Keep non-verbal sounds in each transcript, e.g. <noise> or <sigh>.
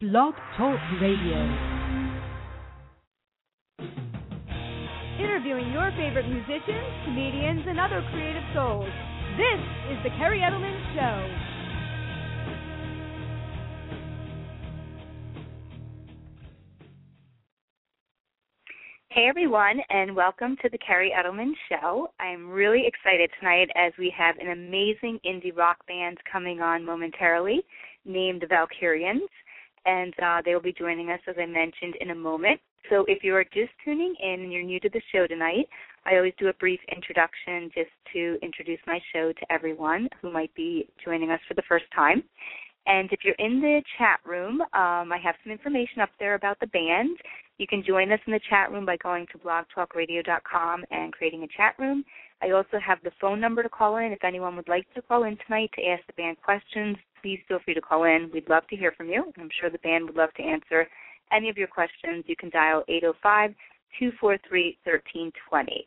Blog Talk Radio. Interviewing your favorite musicians, comedians, and other creative souls. This is The Kerri Edelman Show. Hey everyone, and welcome to the Kerri Edelman Show. I'm really excited tonight as we have an amazing indie rock band coming on momentarily named the Valkyrians and uh, they will be joining us, as I mentioned, in a moment. So if you are just tuning in and you're new to the show tonight, I always do a brief introduction just to introduce my show to everyone who might be joining us for the first time. And if you're in the chat room, um, I have some information up there about the band. You can join us in the chat room by going to blogtalkradio.com and creating a chat room. I also have the phone number to call in if anyone would like to call in tonight to ask the band questions please feel free to call in. We'd love to hear from you. I'm sure the band would love to answer any of your questions. You can dial 805 243 1320.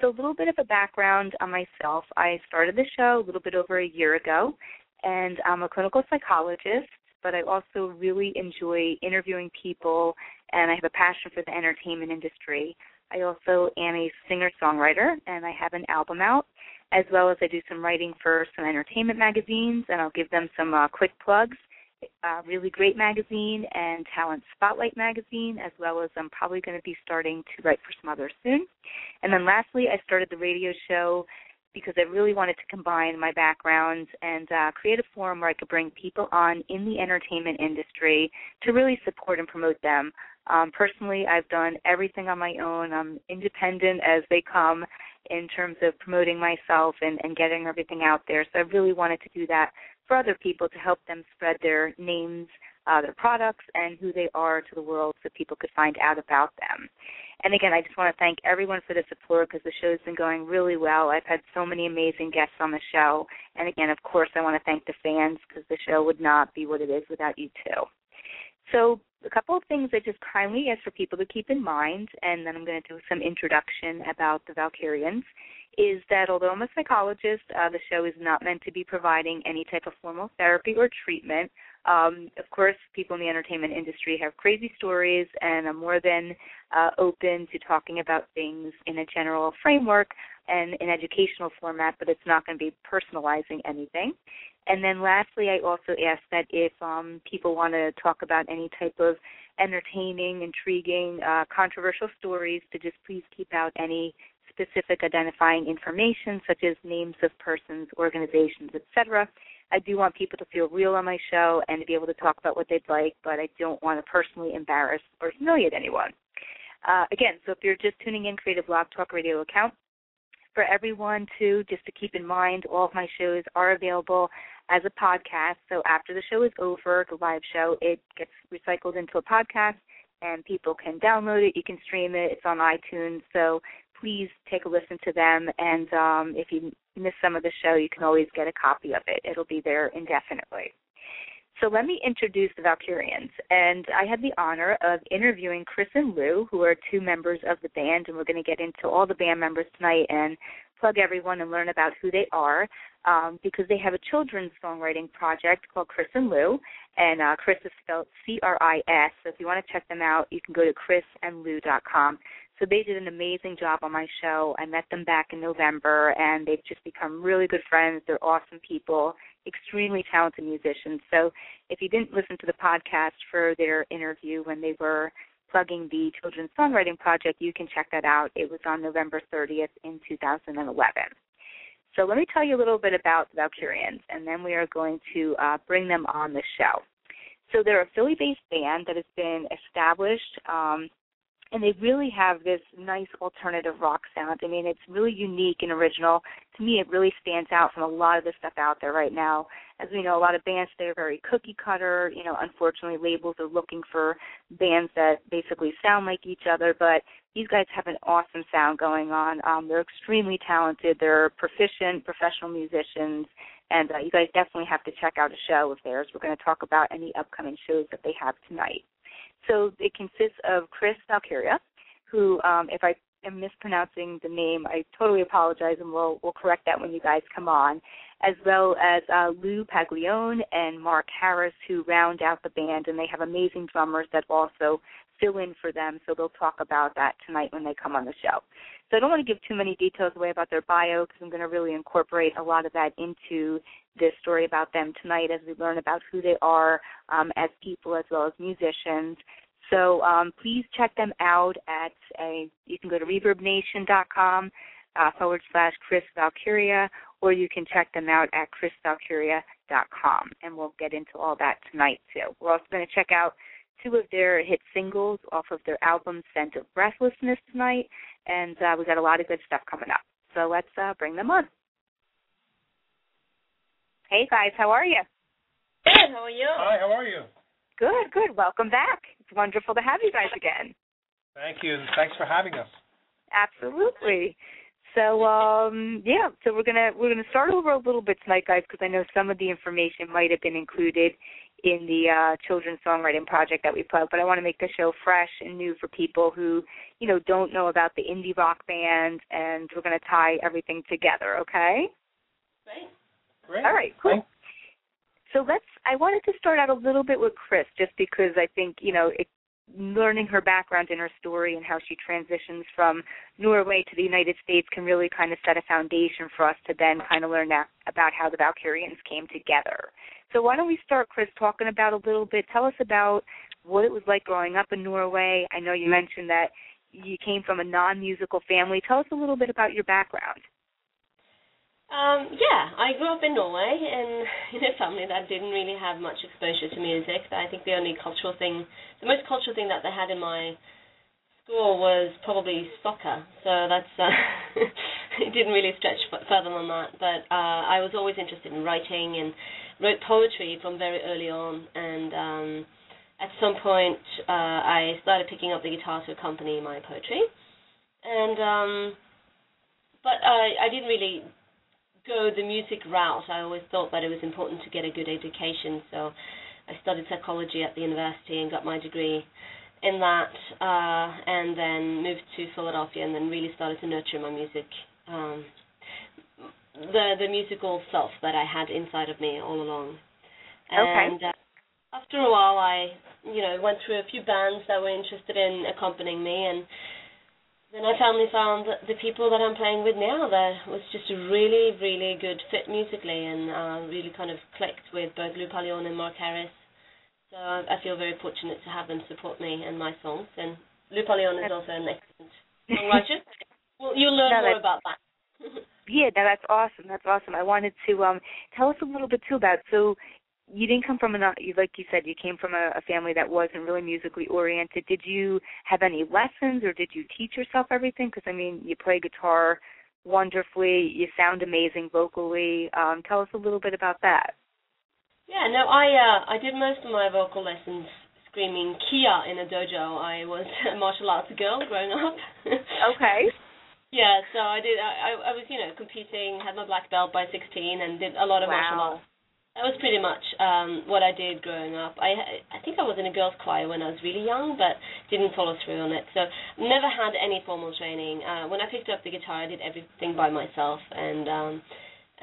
So, a little bit of a background on myself. I started the show a little bit over a year ago, and I'm a clinical psychologist, but I also really enjoy interviewing people, and I have a passion for the entertainment industry. I also am a singer songwriter, and I have an album out as well as I do some writing for some entertainment magazines, and I'll give them some uh, quick plugs. Really great magazine and Talent Spotlight magazine, as well as I'm probably going to be starting to write for some others soon. And then lastly, I started the radio show because I really wanted to combine my background and uh, create a forum where I could bring people on in the entertainment industry to really support and promote them. Um, personally, I've done everything on my own. I'm independent as they come, in terms of promoting myself and, and getting everything out there. So I really wanted to do that for other people to help them spread their names, uh, their products, and who they are to the world so people could find out about them. And again, I just want to thank everyone for the support because the show's been going really well. I've had so many amazing guests on the show. And again, of course, I want to thank the fans because the show would not be what it is without you too. So a couple of things I just kindly ask for people to keep in mind, and then I'm going to do some introduction about the Valkyrians, is that although I'm a psychologist, uh, the show is not meant to be providing any type of formal therapy or treatment. Um, of course, people in the entertainment industry have crazy stories, and I'm more than uh, open to talking about things in a general framework and an educational format, but it's not going to be personalizing anything. And then lastly, I also ask that if um, people want to talk about any type of entertaining, intriguing, uh, controversial stories, to just please keep out any specific identifying information, such as names of persons, organizations, etc. I do want people to feel real on my show and to be able to talk about what they'd like, but I don't want to personally embarrass or humiliate anyone. Uh, again, so if you're just tuning in, create a Blog Talk Radio account for everyone too, just to keep in mind, all of my shows are available as a podcast. So after the show is over, the live show, it gets recycled into a podcast and people can download it. You can stream it. It's on iTunes. So please take a listen to them. And um, if you miss some of the show, you can always get a copy of it. It'll be there indefinitely. So let me introduce the Valkyrians. And I had the honor of interviewing Cris and Lou, who are two members of the band, and we're going to get into all the band members tonight and plug everyone and learn about who they are um, because they have a children's songwriting project called Cris and Lou, and uh, Cris is spelled C-R-I-S. So if you want to check them out, you can go to crisandlou.com. So they did an amazing job on my show. I met them back in November, and they've just become really good friends. They're awesome people, extremely talented musicians. So if you didn't listen to the podcast for their interview when they were plugging the Children's Songwriting Project, you can check that out. It was on November 30th in 2011. So let me tell you a little bit about the Valkyrians, and then we are going to uh, bring them on the show. So they're a Philly-based band that has been established um, and they really have this nice alternative rock sound. I mean, it's really unique and original. To me, it really stands out from a lot of the stuff out there right now. As we know, a lot of bands they're very cookie cutter. You know, unfortunately, labels are looking for bands that basically sound like each other, but these guys have an awesome sound going on. Um, they're extremely talented. They're proficient, professional musicians, and uh, you guys definitely have to check out a show of theirs. We're going to talk about any upcoming shows that they have tonight. So it consists of Cris Valkyria, who, um, if I am mispronouncing the name, I totally apologize, and we'll we'll correct that when you guys come on. As well as uh, Lou Paglione and Mark Harris, who round out the band, and they have amazing drummers that also fill in for them. So they'll talk about that tonight when they come on the show. So I don't want to give too many details away about their bio because I'm going to really incorporate a lot of that into this story about them tonight as we learn about who they are um, as people as well as musicians. So um, please check them out at a. You can go to ReverbNation.com uh, forward slash Cris Valkyria, or you can check them out at CrisValkyria.com, and we'll get into all that tonight too. We're also going to check out two of their hit singles off of their album Scent of Breathlessness tonight, and uh, we got a lot of good stuff coming up. So let's uh, bring them on. Hey guys, how are you? Good. How are you? Hi, how are you? Good, good. Welcome back. It's wonderful to have you guys again. Thank you, thanks for having us. Absolutely. So um yeah, so we're gonna we're gonna start over a little bit tonight, guys, because I know some of the information might have been included in the uh, children's songwriting project that we put, but I want to make the show fresh and new for people who you know don't know about the indie rock band, and we're gonna tie everything together. Okay. Great. Great. All right. Cool. So let's. I wanted to start out a little bit with Cris, just because I think you know, it, learning her background and her story and how she transitions from Norway to the United States can really kind of set a foundation for us to then kind of learn that, about how the Valkyrians came together. So why don't we start, Cris, talking about a little bit? Tell us about what it was like growing up in Norway. I know you mentioned that you came from a non-musical family. Tell us a little bit about your background. Um, yeah, I grew up in Norway in a family that didn't really have much exposure to music. I think the only cultural thing, the most cultural thing that they had in my school was probably soccer. So that's uh, <laughs> it didn't really stretch further than that. But uh, I was always interested in writing and wrote poetry from very early on. And um, at some point, uh, I started picking up the guitar to accompany my poetry. And um, but I I didn't really go the music route. I always thought that it was important to get a good education, so I studied psychology at the university and got my degree in that, uh, and then moved to Philadelphia, and then really started to nurture my music, um, the the musical self that I had inside of me all along. Okay. And uh, after a while, I you know went through a few bands that were interested in accompanying me, and then I finally found that the people that I'm playing with now, there was just a really, really good fit musically and uh, really kind of clicked with both Lou Paglione and Mark Harris. So I feel very fortunate to have them support me and my songs. And Lou Paglione is also an excellent songwriter. <laughs> well, you'll learn No, more about that. Yeah, no, that's awesome. That's awesome. I wanted to um tell us a little bit too about so you didn't come from a you like you said you came from a, a family that wasn't really musically oriented. Did you have any lessons or did you teach yourself everything? Because I mean, you play guitar wonderfully. You sound amazing vocally. Um, tell us a little bit about that. Yeah, no, I uh, I did most of my vocal lessons screaming kiai in a dojo. I was <laughs> a martial arts girl growing up. <laughs> Okay. Yeah, so I did. I, I was, you know, competing, had my black belt by 16, and did a lot of martial arts. That was pretty much um, what I did growing up. I I think I was in a girls' choir when I was really young, but didn't follow through on it. So never had any formal training. Uh, when I picked up the guitar, I did everything by myself, and um,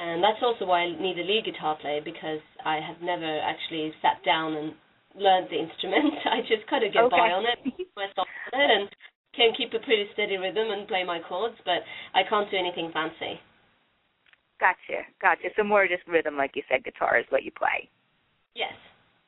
and that's also why I need a lead guitar player because I have never actually sat down and learned the <laughs> instrument. I just kind of get by on it, myself on it, and can keep a pretty steady rhythm and play my chords, but I can't do anything fancy. Gotcha, gotcha. So more just rhythm, like you said, guitar is what you play. Yes.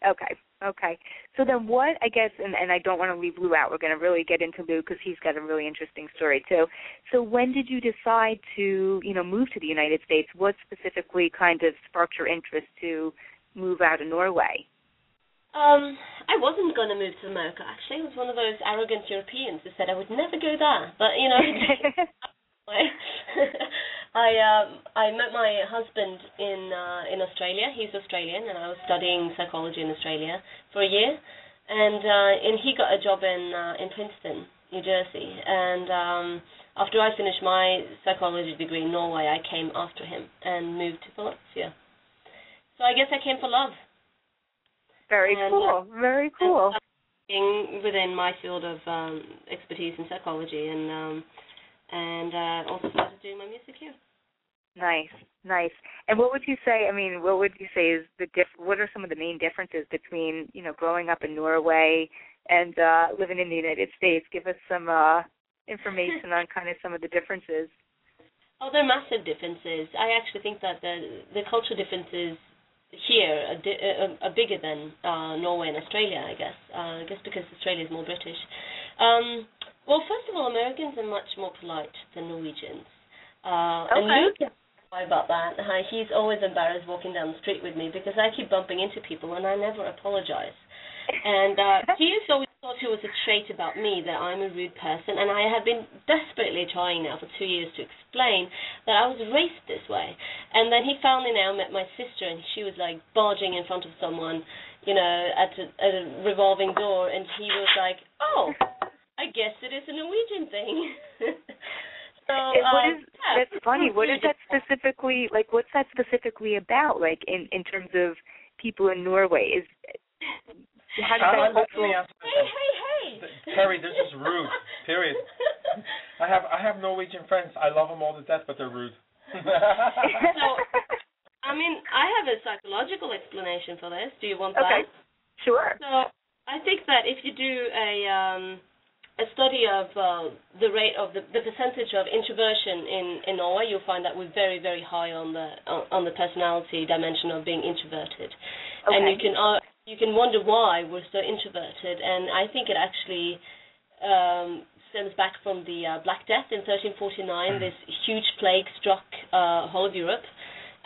Okay, okay. So then what, I guess, and, and I don't want to leave Lou out. We're going to really get into Lou because he's got a really interesting story too. So when did you decide to, you know, move to the United States? What specifically kind of sparked your interest to move out of Norway? Um, I wasn't going to move to America, actually. I was one of those arrogant Europeans who said I would never go there. But, you know, <laughs> I um I met my husband in uh, in Australia. He's Australian, and I was studying psychology in Australia for a year, and uh, and he got a job in uh, in Princeton, New Jersey. And um, after I finished my psychology degree in Norway, I came after him and moved to Philadelphia. So I guess I came for love. Very And, cool. Very cool. being within my field of um, expertise in psychology, and um, and uh, also started doing my music here. Nice, nice. And what would you say? I mean, what would you say is the diff? What are some of the main differences between you know growing up in Norway and uh living in the United States? Give us some uh information on kind of some of the differences. Oh, there are massive differences. I actually think that the the cultural differences here are, di- are, are bigger than uh, Norway and Australia, I guess. Uh, I guess because Australia is more British. Um, well, first of all, Americans are much more polite than Norwegians. Uh, Okay. And Luke why about that. He's always embarrassed walking down the street with me because I keep bumping into people and I never apologize. And uh, <laughs> he used to always thought it was a trait about me that I'm a rude person, and I have been desperately trying now for two years to explain that I was raised this way. And then he finally now met my sister, and she was like barging in front of someone, you know, at a, at a revolving door, and he was like, "Oh, I guess it is a Norwegian thing." <laughs> so what um, is yeah, that's funny. What is that specifically like? What's that specifically about? Like in in terms of people in Norway, is how does Uh, that let me answer Hey, hey, hey! Kerri, this is rude. Period. I have I have Norwegian friends. I love them all to death, but they're rude. <laughs> So, <laughs> I mean, I have a psychological explanation for this. Do you want Okay. that? Sure. So, I think that if you do a um, a study of uh, the rate of the, the percentage of introversion in, in Norway, you'll find that we're very, very high on the on, the personality dimension of being introverted, and you can uh, you can wonder why we're so introverted, and I think it actually um, stems back from the uh, Black Death in 1349. This huge plague struck uh, whole of Europe,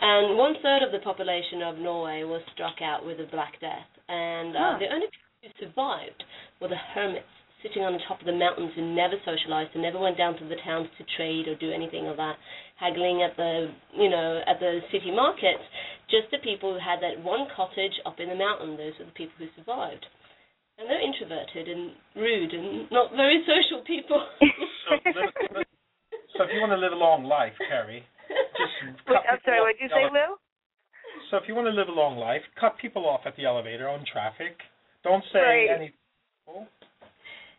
and one third of the population of Norway was struck out with the Black Death, and uh, Huh. the only people who survived were the hermits sitting on the top of the mountains who never socialized and never went down to the towns to trade or do anything of that, haggling at the you know at the city markets. Just the people who had that one cottage up in the mountain. Those were the people who survived. And they're introverted and rude and not very social people. <laughs> so, so if you want to live a long life, Kerri, just Wait, cut I'm sorry. What off did you say, Lou? So if you want to live a long life, cut people off at the elevator on traffic. Don't say Right. any. Oh,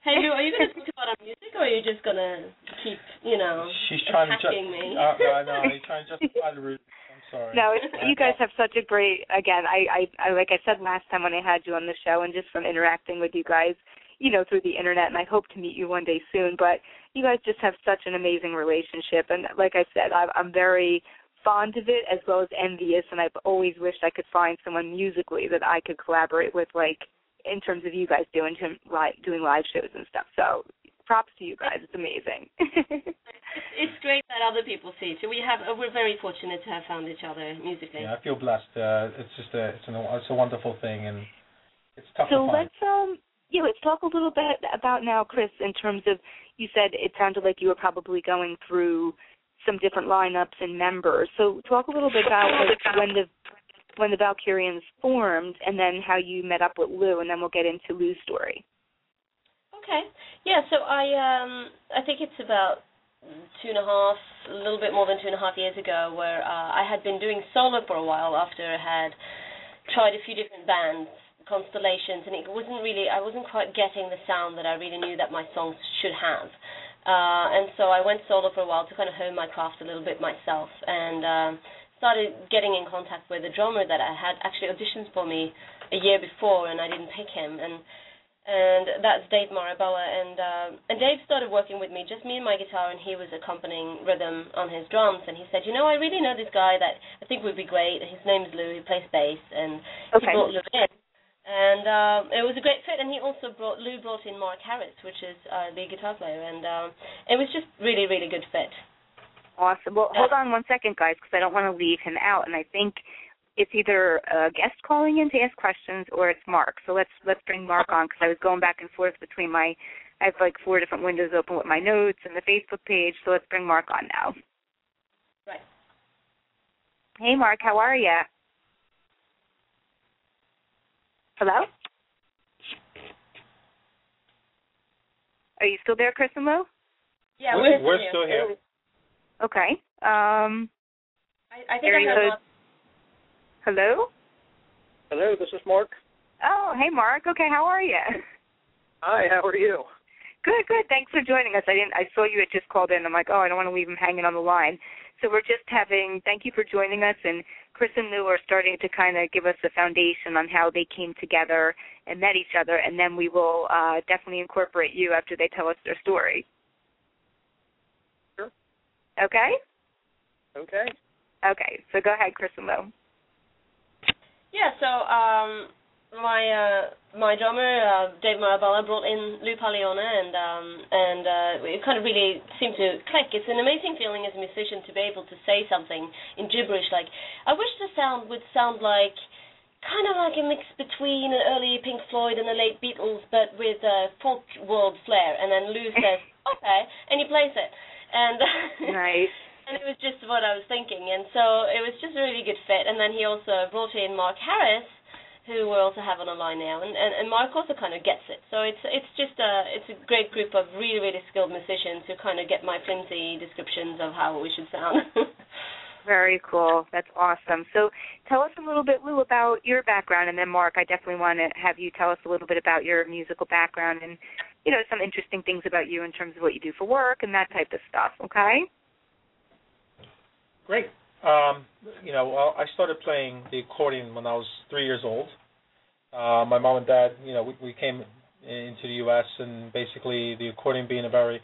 hey, Lou, are you going to talk about our music or are you just going to keep, you know, She's trying to attacking ju- me? Uh, I know. You're trying to justify the rude. I'm sorry. No, it's, you guys have such a great. Again, I, I, I, like I said last time when I had you on the show, and just from interacting with you guys, you know, through the internet, and I hope to meet you one day soon. But you guys just have such an amazing relationship, and like I said, I'm, I'm very fond of it as well as envious, and I've always wished I could find someone musically that I could collaborate with, like in terms of you guys doing him live, doing live shows and stuff. So props to you guys. It's amazing. <laughs> It's great that other people see it. So we have, uh, we're very fortunate to have found each other musically. Yeah, I feel blessed. Uh, it's just a, it's an, it's a wonderful thing, and it's tough So to find. let's um yeah, let's talk a little bit about now, Cris, in terms of you said it sounded like you were probably going through some different lineups and members. So talk a little bit about like, when the when the Valkyrians formed and then how you met up with Lou and then we'll get into Lou's story. Okay. Yeah, so I um I think it's about two and a half, a little bit more than two and a half years ago, where uh, I had been doing solo for a while after I had tried a few different bands, constellations, and it wasn't really I wasn't quite getting the sound that I really knew that my songs should have. Uh, and so I went solo for a while to kind of hone my craft a little bit myself, and um, started getting in contact with a drummer that I had actually auditioned for me a year before, and I didn't pick him, and and that's Dave Maraboa. And um, and Dave started working with me, just me and my guitar, and he was accompanying rhythm on his drums. And he said, you know, I really know this guy that I think would be great. His name's Lou. He plays bass, and Okay. he brought Lou in. And um, it was a great fit. And he also brought Lou brought in Mark Harris, which is uh, the guitar player, and um, it was just really, really good fit. Awesome. Well, hold on one second, guys, because I don't want to leave him out. And I think it's either a guest calling in to ask questions or it's Mark. So let's let's bring Mark on because I was going back and forth between my I have like four different windows open with my notes and the Facebook page. So let's bring Mark on now. Right. Hey, Mark, how are you? Hello. Are you still there, Cris and Lou? Yeah, We're- we're, we're here. still here. Okay. Um. I, I think I have code- lost Hello. Hello, this is Mark. Oh, hey, Mark. Okay, how are you? Hi, how are you? Good, good. Thanks for joining us. I didn't. I saw you had just called in. I'm like, oh, I don't want to leave him hanging on the line. So we're just having. Thank you for joining us, and Cris and Lou are starting to kind of give us a foundation on how they came together and met each other, and then we will uh, definitely incorporate you after they tell us their story. Sure. Okay. Okay. Okay. So go ahead, Cris and Lou. Yeah, so um, my uh, my drummer uh, Dave Marabella brought in Lou Paglione, and um, and uh, it kind of really seemed to click. It's an amazing feeling as a musician to be able to say something in gibberish. Like I wish the sound would sound like kind of like a mix between an early Pink Floyd and the late Beatles, but with a folk world flair. And then Lou says, <laughs> "Okay," and he plays it, and Nice. <laughs> and it was just what I was thinking, and so it was just a really good fit. And then he also brought in Mark Harris, who we also have on the line now, and, and, and Mark also kind of gets it. So it's it's just a it's a great group of really really skilled musicians who kind of get my flimsy descriptions of how we should sound. <laughs> Very cool. That's awesome. So tell us a little bit, Lou, about your background, and then Mark, I definitely want to have you tell us a little bit about your musical background and, you know, some interesting things about you in terms of what you do for work and that type of stuff. Okay? Great. Um, you know, I started playing the accordion when I was three years old. Uh, my mom and dad, you know, we, we came into the U.S. and basically the accordion being a very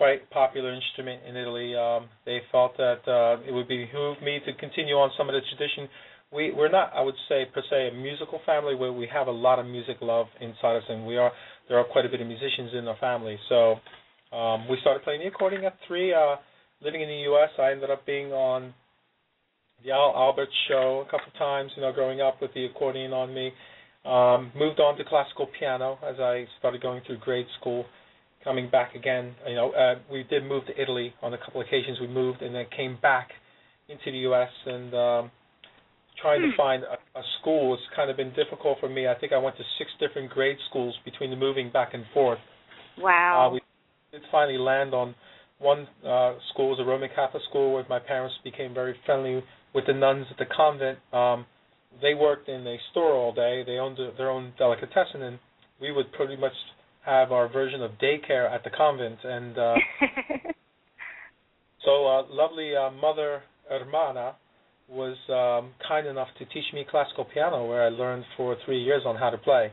quite popular instrument in Italy, um, they felt that uh, it would behoove me to continue on some of the tradition. We we're not, I would say, per se, a musical family where we have a lot of music love inside us, and we are there are quite a bit of musicians in our family. So um, we started playing the accordion at three. Uh, living in the U.S., I ended up being on the Al Alberts show a couple of times, you know, growing up with the accordion on me. Um, moved on to classical piano as I started going through grade school. Coming back again, you know, uh, we did move to Italy on a couple of occasions. We moved and then came back into the U.S. and um, trying to find a, a school has kind of been difficult for me. I think I went to six different grade schools between the moving back and forth. Wow. Uh, we did finally land on one uh, school, was a Roman Catholic school, where my parents became very friendly with the nuns at the convent. Um, they worked in a store all day. They owned a, their own delicatessen, and we would pretty much have our version of daycare at the convent. And uh, <laughs> so, uh, lovely uh, mother Hermana was um, kind enough to teach me classical piano, where I learned for three years on how to play.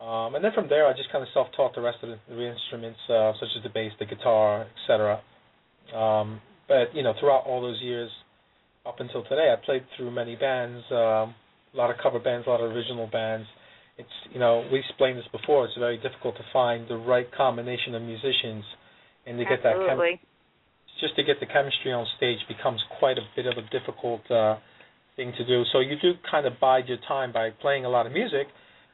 Um, and then from there, I just kind of self-taught the rest of the, the instruments, uh, such as the bass, the guitar, etc. Um, but you know, throughout all those years, up until today, I played through many bands, um, a lot of cover bands, a lot of original bands. It's you know, we explained this before. It's very difficult to find the right combination of musicians, and to get that chem- Absolutely. Just to get the chemistry on stage becomes quite a bit of a difficult uh, thing to do. So you do kind of bide your time by playing a lot of music.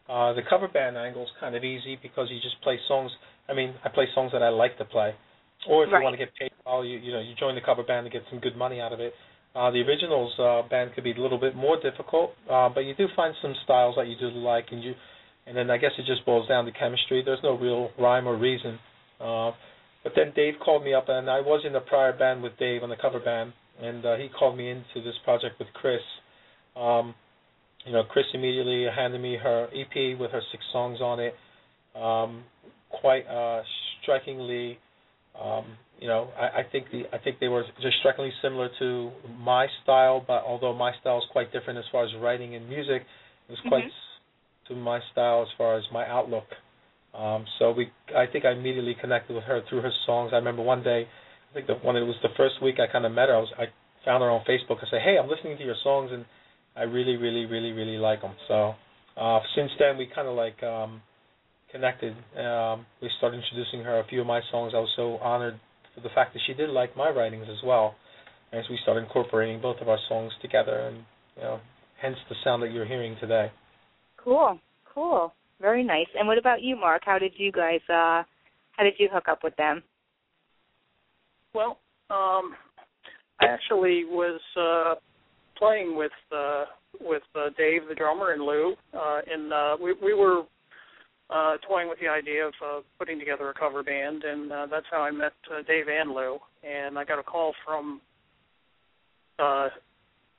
Uh, the cover band angle is kind of easy because you just play songs. I mean, I play songs that I like to play. Or if Right. you want to get paid, well, you you know you join the cover band to get some good money out of it. Uh, the originals uh, band could be a little bit more difficult, uh, but you do find some styles that you do like, and you, and then I guess it just boils down to chemistry. There's no real rhyme or reason. Uh, but then Dave called me up, and I was in a prior band with Dave on the cover band, and uh, he called me into this project with Cris. Um, you know, Cris immediately handed me her EP with her six songs on it. Um, quite uh, strikingly, um, you know, I, I think the I think they were just strikingly similar to my style, but although my style is quite different as far as writing and music, it was quite Mhm. to my style as far as my outlook. Um, so we, I think I immediately connected with her through her songs. I remember one day, I think the, when it was the first week I kind of met her, I was I found her on Facebook. I said, "Hey, I'm listening to your songs and I really, really, really, really like them." So uh, since then we kind of like um, connected. Um, we started introducing her a few of my songs. I was so honored for the fact that she did like my writings as well. As we started incorporating both of our songs together, and you know, hence the sound that you're hearing today. Cool. Cool. Very nice. And what about you, Mark? How did you guys uh how did you hook up with them? Well, um, I actually was uh, playing with uh, with uh, Dave, the drummer, and Lou, uh, and uh, we we were uh, toying with the idea of uh, putting together a cover band, and uh, that's how I met uh, Dave and Lou. And I got a call from uh,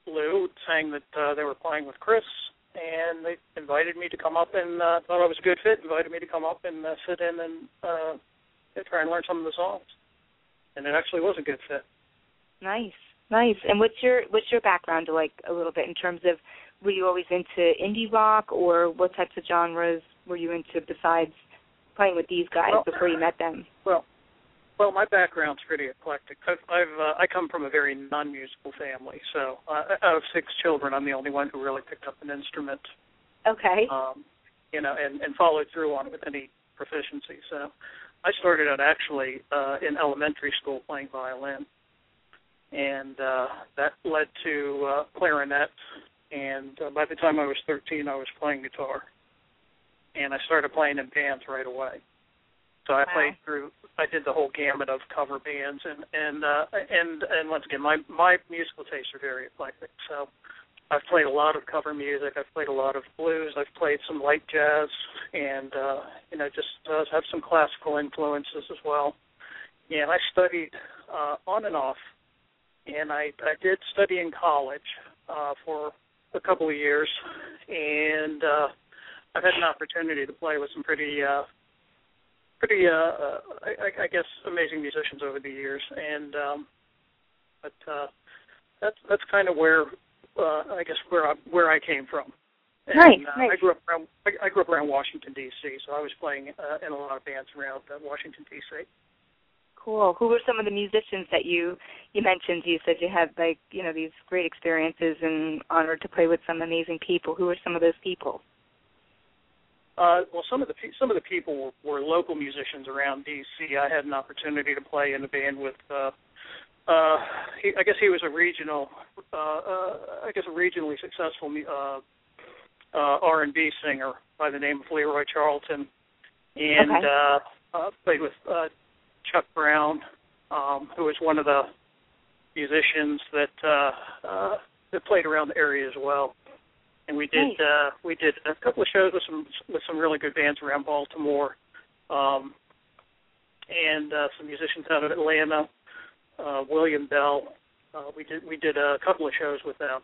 Lou saying that uh, they were playing with Cris, and they invited me to come up and uh, thought I was a good fit. Invited me to come up and uh, sit in and uh, try and learn some of the songs. And it actually was a good fit. Nice, nice. And what's your what's your background like a little bit in terms of were you always into indie rock or what types of genres were you into besides playing with these guys well, before you met them? Well, well, my background's pretty eclectic. I've, I've uh, I come from a very non-musical family, so uh, out of six children, I'm the only one who really picked up an instrument. Okay. Um, you know, and and followed through on it with any proficiency. So, I started out actually uh, in elementary school playing violin, and uh, that led to uh, clarinet. And uh, by the time I was 13, I was playing guitar, and I started playing in bands right away. So I wow. played through. I did the whole gamut of cover bands, and and uh, and and once again, my my musical tastes are very eclectic. So I've played a lot of cover music. I've played a lot of blues. I've played some light jazz, and uh, you know, just uh, have some classical influences as well. And I studied uh, on and off, and I I did study in college uh, for a couple of years, and uh, I've had an opportunity to play with some pretty uh, pretty, uh, uh, I, I guess, amazing musicians over the years, and um, but uh, that's that's kind of where uh, I guess where I where I came from. And, nice, uh, nice. I grew up around I, I grew up around Washington D.C., so I was playing uh, in a lot of bands around uh, Washington D.C. Cool. Who were some of the musicians that you you mentioned? You said you had like you know these great experiences and honored to play with some amazing people. Who were some of those people? Uh, well, some of the some of the people were, were local musicians around D.C. I had an opportunity to play in a band with. Uh, uh, he, I guess he was a regional, uh, uh, I guess a regionally successful uh, uh, R&B singer by the name of Leroy Charlton, and okay. uh, uh, played with uh, Chuck Brown, um, who was one of the musicians that uh, uh, that played around the area as well and we did nice. uh, we did a couple of shows with some with some really good bands around Baltimore, um, and uh, some musicians out of Atlanta. Uh, William Bell, uh, we did we did a couple of shows with them.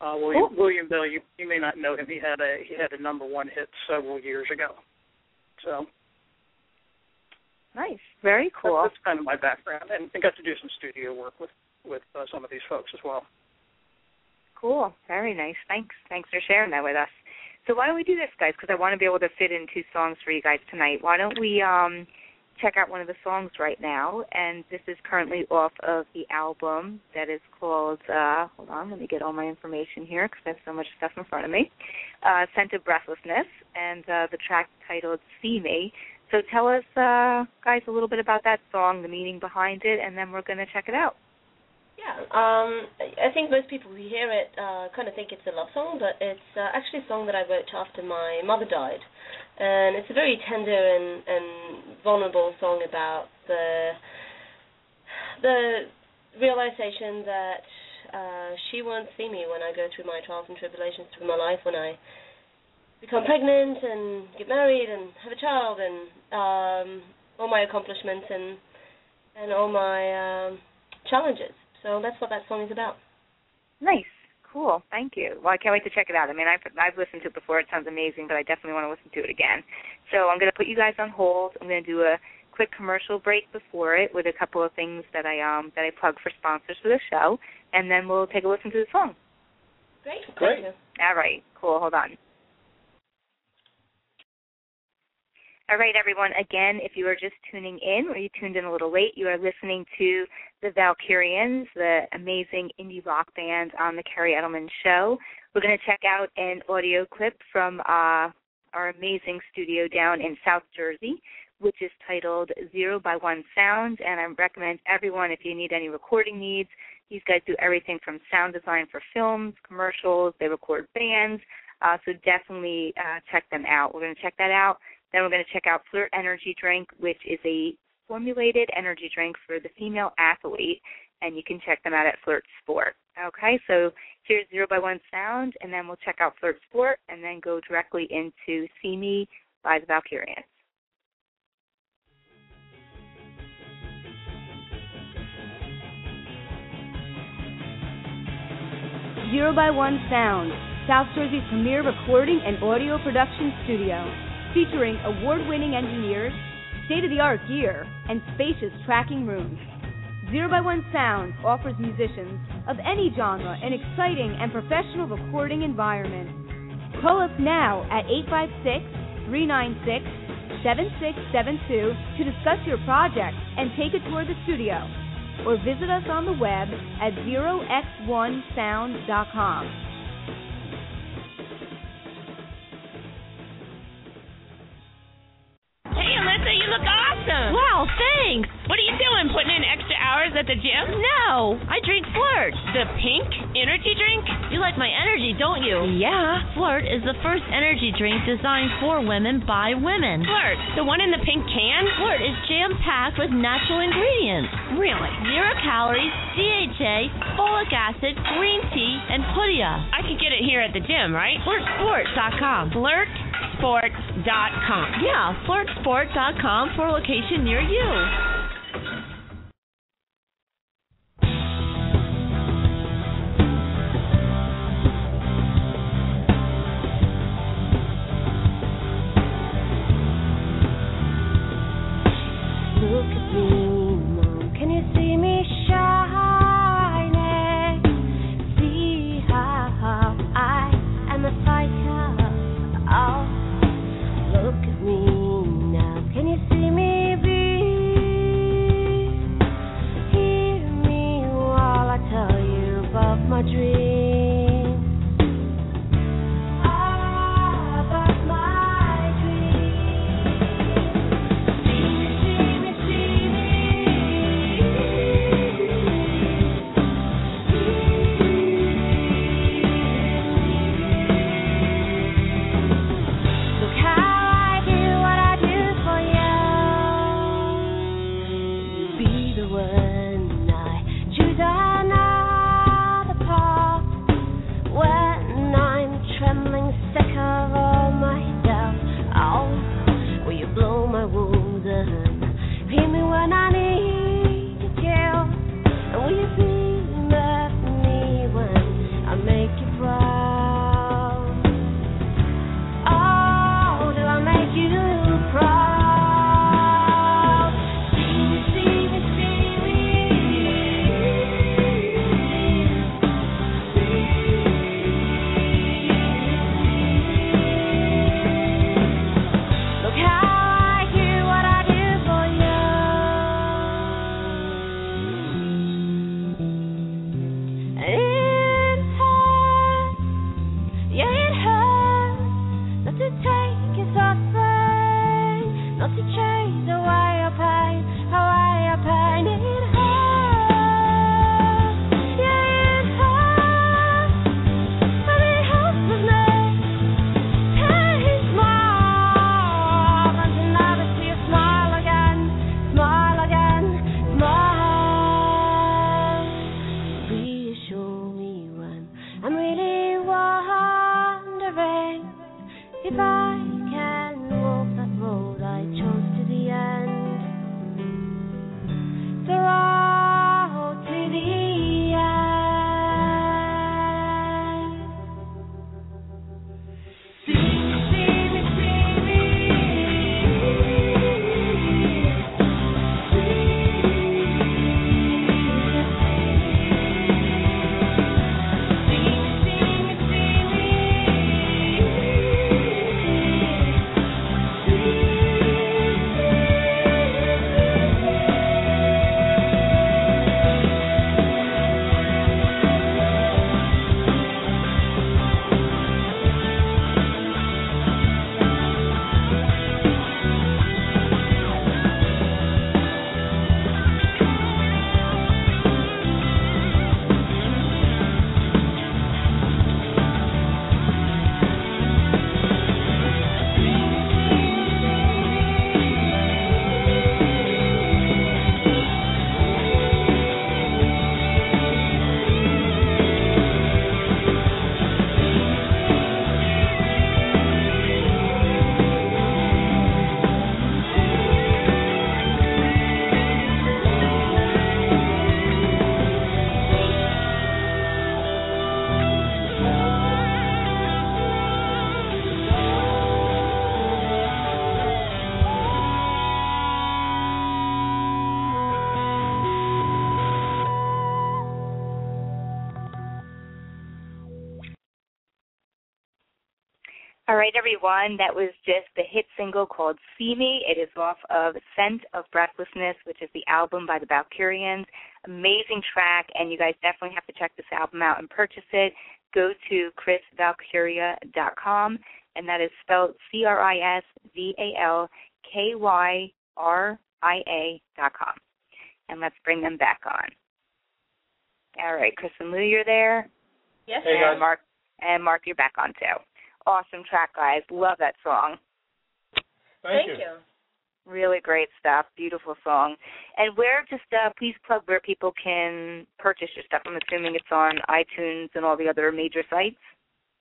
Uh, William, cool. William Bell, you, you may not know him. He had a he had a number one hit several years ago. So nice, very cool. That's, that's kind of my background, and I got to do some studio work with with uh, some of these folks as well. Cool. Very nice. Thanks. Thanks for sharing that with us. So why don't we do this, guys? Because I want to be able to fit in two songs for you guys tonight. Why don't we um, check out one of the songs right now? And this is currently off of the album that is called. Uh, hold on, let me get all my information here because I have so much stuff in front of me. Uh, Scent of Breathlessness, and uh, the track titled "See Me." So tell us, uh, guys, a little bit about that song, the meaning behind it, and then we're going to check it out. Yeah, um, I think most people who hear it uh, kind of think it's a love song, but it's uh, actually a song that I wrote after my mother died, and it's a very tender and, and vulnerable song about the the realization that uh, she won't see me when I go through my trials and tribulations through my life, when I become pregnant and get married and have a child, and um, all my accomplishments and and all my um, challenges. So that's what that song is about. Nice. Cool. Thank you. Well, I can't wait to check it out. I mean, I've, I've listened to it before. It sounds amazing, but I definitely want to listen to it again. So I'm going to put you guys on hold. I'm going to do a quick commercial break before it with a couple of things that I um that I plug for sponsors for the show, and then we'll take a listen to the song. Great. Great. All right. Cool. Hold on. All right, everyone. Again, if you are just tuning in or you tuned in a little late, you are listening to the Valkyrians, the amazing indie rock band on the Kerri Edelman Show. We're going to check out an audio clip from uh, our amazing studio down in South Jersey, which is titled Zero by One Sound. And I recommend everyone, if you need any recording needs, these guys do everything from sound design for films, commercials, they record bands. Uh, so definitely uh, check them out. We're going to check that out. Then we're going to check out Flirt Energy Drink, which is a formulated energy drink for the female athlete, and you can check them out at Flirt Sport. Okay, so here's Zero by One Sound, and then we'll check out Flirt Sport, and then go directly into See Me by the Valkyrians. Zero by One Sound, South Jersey's premier recording and audio production studio, featuring award winning engineers state of the art gear, and spacious tracking rooms. Zero by One Sound offers musicians of any genre an exciting and professional recording environment. Call us now at 856 396 7672 to discuss your project and take a tour of the studio, or visit us on the web at zerox1sound.com. Hey, Alyssa, you look awesome. Wow, thanks. What are you doing? Putting in extra hours at the gym? No, I drink Flirt. The pink energy drink? You like my energy, don't you? Yeah. Flirt is the first energy drink designed for women by women. Flirt, the one in the pink can? Flirt is jam packed with natural ingredients. Really? Zero calories, DHA, folic acid, green tea, and pudia. I could get it here at the gym, right? FlirtSport.com. FlirtSport.com. Yeah, FlirtSport.com for a location near you. Look right, everyone. That was just the hit single called See Me. It is off of Scent of Breathlessness, which is the album by the Valkyrians. Amazing track, and you guys definitely have to check this album out and purchase it. Go to crisvalkyria.com, and that is spelled C R I S V A L K Y R I A dot com. And let's bring them back on. All right, Cris and Lou, you're there. Yes, Hey, and guys. Mark and Mark, you're back on too. Awesome track, guys. Love that song. Thank, you. Really great stuff. Beautiful song. And where just uh, please plug where people can purchase your stuff. I'm assuming it's on iTunes and all the other major sites.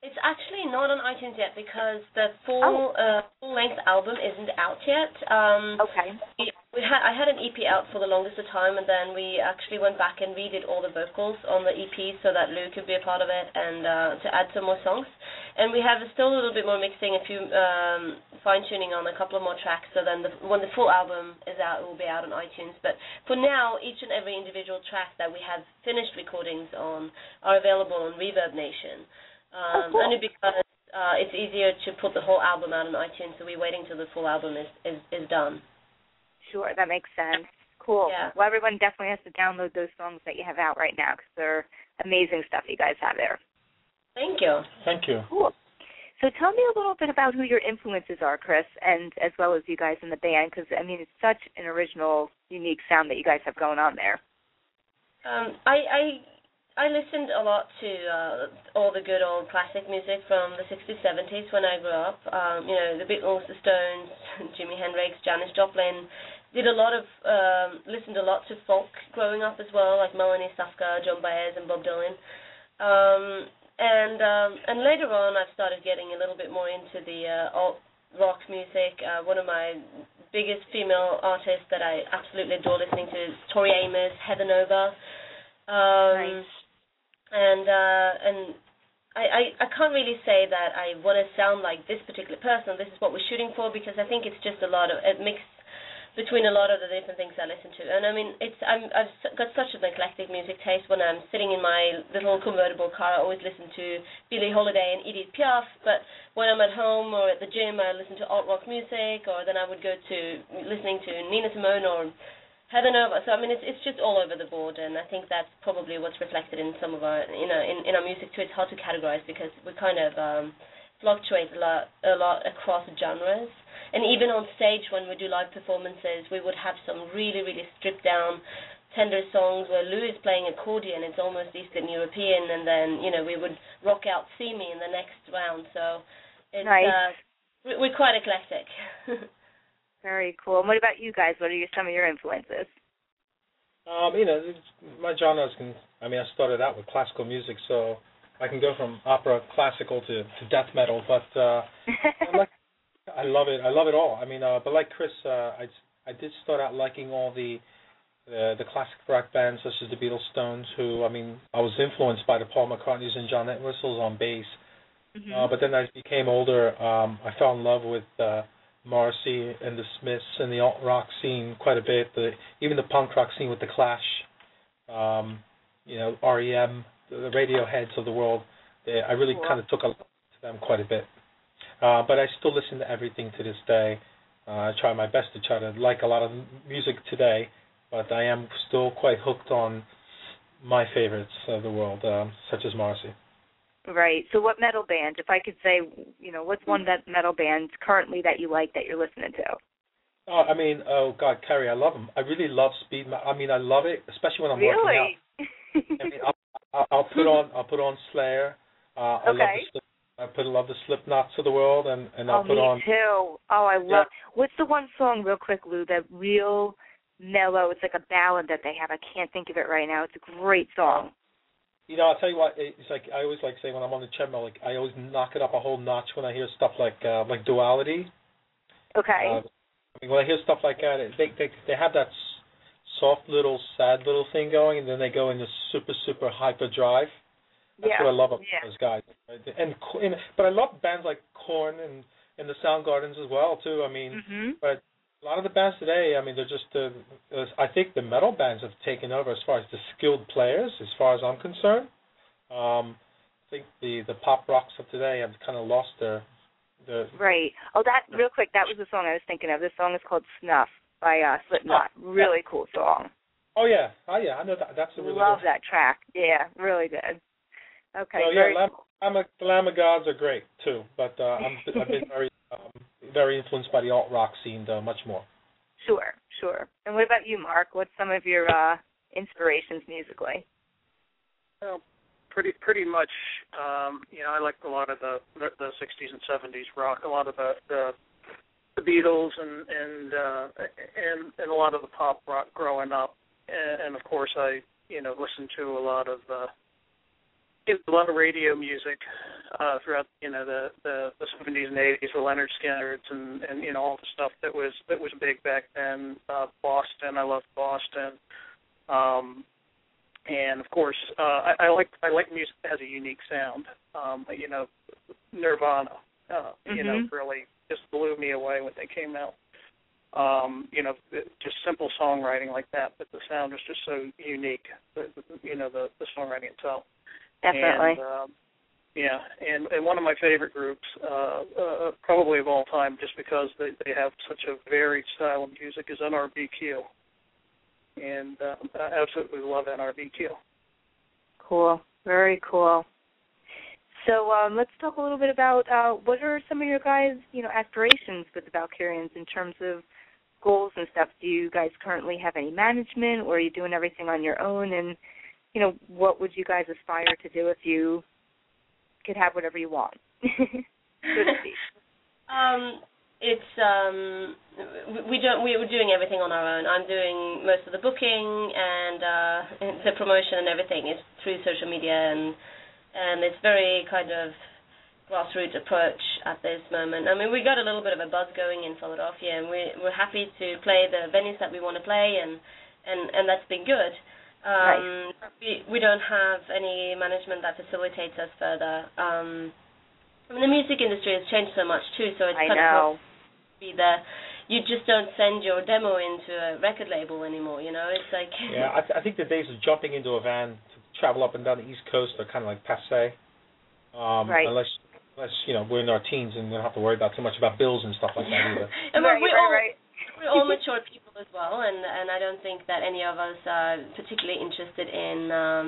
It's actually not on iTunes yet because the Oh. full uh, full length album isn't out yet. Um, Okay. we, we had I had an EP out for the longest of time, and then we actually went back and redid all the vocals on the EP so that Lou could be a part of it and uh, to add some more songs. And we have still a little bit more mixing, a few um, fine tuning on a couple of more tracks. So then, the, when the full album is out, it will be out on iTunes. But for now, each and every individual track that we have finished recordings on are available on ReverbNation. Um, cool. Only because uh, it's easier to put the whole album out on iTunes, so we're waiting till the full album is is, is done. Sure, that makes sense. Cool. Yeah. Well, everyone definitely has to download those songs that you have out right now because they're amazing stuff you guys have there. Thank you. Thank you. Cool. So tell me a little bit about who your influences are, Cris, and as well as you guys in the band, because I mean it's such an original, unique sound that you guys have going on there. Um, I, I I listened a lot to uh, all the good old classic music from the 60s, 70s when I grew up. Um, you know, the Beatles, the Stones, <laughs> Jimi Hendrix, Janis Joplin. Did a lot of um, listened a lot to folk growing up as well, like Melanie Safka, Joan Baez, and Bob Dylan. Um, and um, and later on, I've started getting a little bit more into the uh, alt rock music. Uh, one of my biggest female artists that I absolutely adore listening to is Tori Amos, Heather Nova. Um, Nice. And uh, and I, I I can't really say that I want to sound like this particular person. This is what we're shooting for because I think it's just a lot of a mix between a lot of the different things I listen to. And I mean, it's I'm I've got such an eclectic music taste. When I'm sitting in my little convertible car, I always listen to Billie Holiday and Edith Piaf. But when I'm at home or at the gym, I listen to alt rock music, or then I would go to listening to Nina Simone or Heather Nova. So I mean, it's it's just all over the board, and I think that's probably what's reflected in some of our you know in, in our music too. It's hard to categorize because we kind of um, fluctuate a lot a lot across genres. And even on stage when we do live performances, we would have some really really stripped down tender songs where Lou is playing accordion. It's almost Eastern European, and then you know we would rock out "See Me" in the next round. So it's Nice. uh, we- we're quite eclectic. <laughs> Very cool. And what about you guys? What are your, some of your influences? Um, you know, my genres can. I mean, I started out with classical music, so I can go from opera, classical to, to death metal. But uh, <laughs> I like, I love it. I love it all. I mean, uh, but like Cris, uh, I I did start out liking all the the, the classic rock bands such as the Beatles, Stones. Who I mean, I was influenced by the Paul McCartneys and John Entwistles on bass. Mhm. Uh, but then as I became older, um, I fell in love with uh, Morrissey and the Smiths and the alt rock scene quite a bit. The even the punk rock scene with the Clash, um, you know, REM, the, the Radioheads of the world. They, I really Cool. kind of took a to them quite a bit. Uh, but I still listen to everything to this day. Uh, I try my best to try to like a lot of music today, but I am still quite hooked on my favorites of the world, um, such as Morrissey. Right. So, what metal band? If I could say, you know, what's one that metal band currently that you like that you're listening to? Oh, I mean, oh God, Kerri, I love them. I really love speed. metal. I mean, I love it, especially when I'm working out. really? I mean, I'll, I'll, put on, I'll put on Slayer. Uh, I love Okay. the slip, I put love the Slipknots of the world, and and I'll oh, put me on. too. Oh, I love. Yeah. What's the one song, real quick, Lou? That real mellow. It's like a ballad that they have. I can't think of it right now. It's a great song. You know, I'll tell you what. It's like I always like say when I'm on the treadmill, like I always knock it up a whole notch when I hear stuff like uh, like duality. Okay. Uh, I mean, when I hear stuff like that, they they they have that s- soft little sad little thing going, and then they go into super super hyper drive. That's yeah. what I love about yeah. those guys. And, and but I love bands like Korn and and the Soundgardens as well too. I mean, Mhm. but a lot of the bands today, I mean, they're just. Uh, uh, I think the metal bands have taken over as far as the skilled players, as far as I'm concerned. Um, I think the the pop rocks of today have kind of lost their the Right. Oh, that real quick. That was the song I was thinking of. This song is called "Snuff" by uh, Slipknot. Really cool song. Oh yeah, oh yeah, I know that. That's a really cool I Love good. that track. Yeah, really good. Okay. So very yeah, Lamb, cool. Lamb, the Lamb of Gods are great too, but uh, I'm, <laughs> I've been very um, very influenced by the alt rock scene uh, much more. Sure, sure. And what about you, Mark? What's some of your uh inspirations musically? Well, pretty pretty much. Um, you know, I like a lot of the the, the 60s and 70s rock, a lot of the the, the Beatles, and and uh, and and a lot of the pop rock growing up, and, and of course I you know listened to a lot of uh, a lot of radio music uh, throughout you know the, the 70s and 80s, the Lynyrd Skynyrds, and and you know all the stuff that was that was big back then. Uh, Boston, I loved Boston. Um, and of course, uh, I, I like I like music that has a unique sound. Um, you know, Nirvana, uh, you know, Mhm. really just blew me away when they came out. Um, you know, just simple songwriting like that, but the sound was just so unique. You know, the the songwriting itself. Definitely. And, um, yeah, and and one of my favorite groups, uh, uh, probably of all time, just because they they have such a varied style of music, is NRBQ. And uh, I absolutely love NRBQ. Cool. Very cool. So um, let's talk a little bit about uh, what are some of your guys, you know, aspirations with the Valkyrians in terms of goals and stuff. Do you guys currently have any management, or are you doing everything on your own? And you know, what would you guys aspire to do if you could have whatever you want? <laughs> Um, it's um, we- we don't we we're doing everything on our own. I'm doing most of the booking and uh, the promotion and everything is through social media and and it's very kind of grassroots approach at this moment. I mean, we got a little bit of a buzz going in Philadelphia, and we we're happy to play the venues that we want to play, and and and that's been good. Um, we we don't have any management that facilitates us further. Um, I mean, the music industry has changed so much too, so it's I kind of know. be the you just don't send your demo into a record label anymore. You know, it's like Yeah, I, th- I think the days of jumping into a van to travel up and down the East Coast are kind of like passe. Um, Right. Unless, unless you know we're in our teens and we don't have to worry about too much about bills and stuff like that either. <laughs> and right, we're, we're right, all right. We're <laughs> all <laughs> mature people as well, and and I don't think that any of us are particularly interested in. um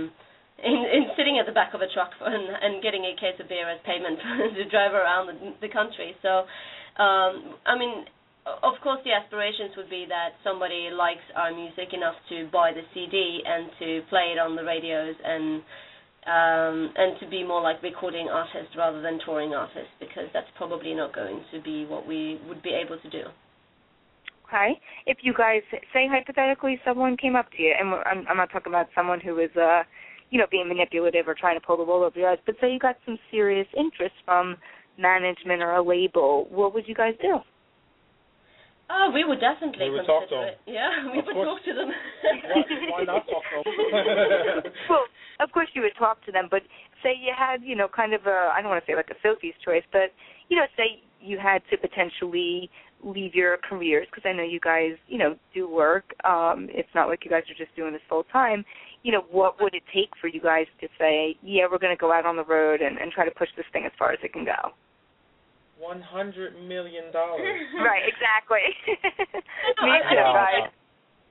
in, in sitting at the back of a truck and, and getting a case of beer as payment <laughs> to drive around the, the country. So, um, I mean, of course, the aspirations would be that somebody likes our music enough to buy the CD and to play it on the radios and um, and to be more like recording artists rather than touring artists because that's probably not going to be what we would be able to do. Okay. If you guys say hypothetically someone came up to you, and I'm, I'm not talking about someone who is, uh, you know, being manipulative or trying to pull the wool over your eyes, but say you got some serious interest from management or a label, what would you guys do? Oh, we would definitely We would talk to it. Yeah, we Of would course. talk to them. why, why not talk to them? <laughs> well, of course you would talk to them, but say you had, you know, kind of a, I don't want to say like a Sophie's choice, but, you know, say you had to potentially leave your careers, because I know you guys, you know, do work. Um, it's not like you guys are just doing this full time. You know, what would it take for you guys to say, yeah, we're going to go out on the road and, and try to push this thing as far as it can go? One hundred million dollars. <laughs> right, exactly. No, <laughs> Me I- I too, guys.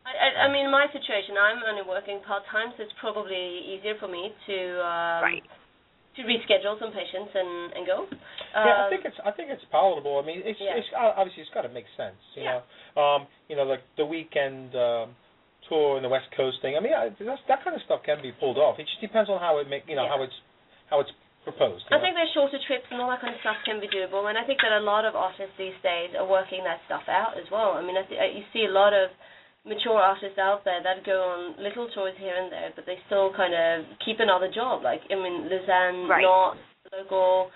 I, I, I mean, my situation, I'm only working part time, so it's probably easier for me to um, Right. To reschedule some patients and and go. yeah, I Um, think it's I think it's palatable. I mean, it's Yeah. it's obviously it's got to make sense. You Yeah. know, um, you know, like the weekend um, tour and the West Coast thing. I mean, I, that's, that kind of stuff can be pulled off. It just depends on how it make you know Yeah. how it's how it's proposed. I know? think their shorter trips and all that kind of stuff can be doable, and I think that a lot of artists these days are working that stuff out as well. I mean, I th- you see a lot of mature artists out there that go on little tours here and there, but they still kind of keep another job. Like, I mean, Lizanne Right. Knott, local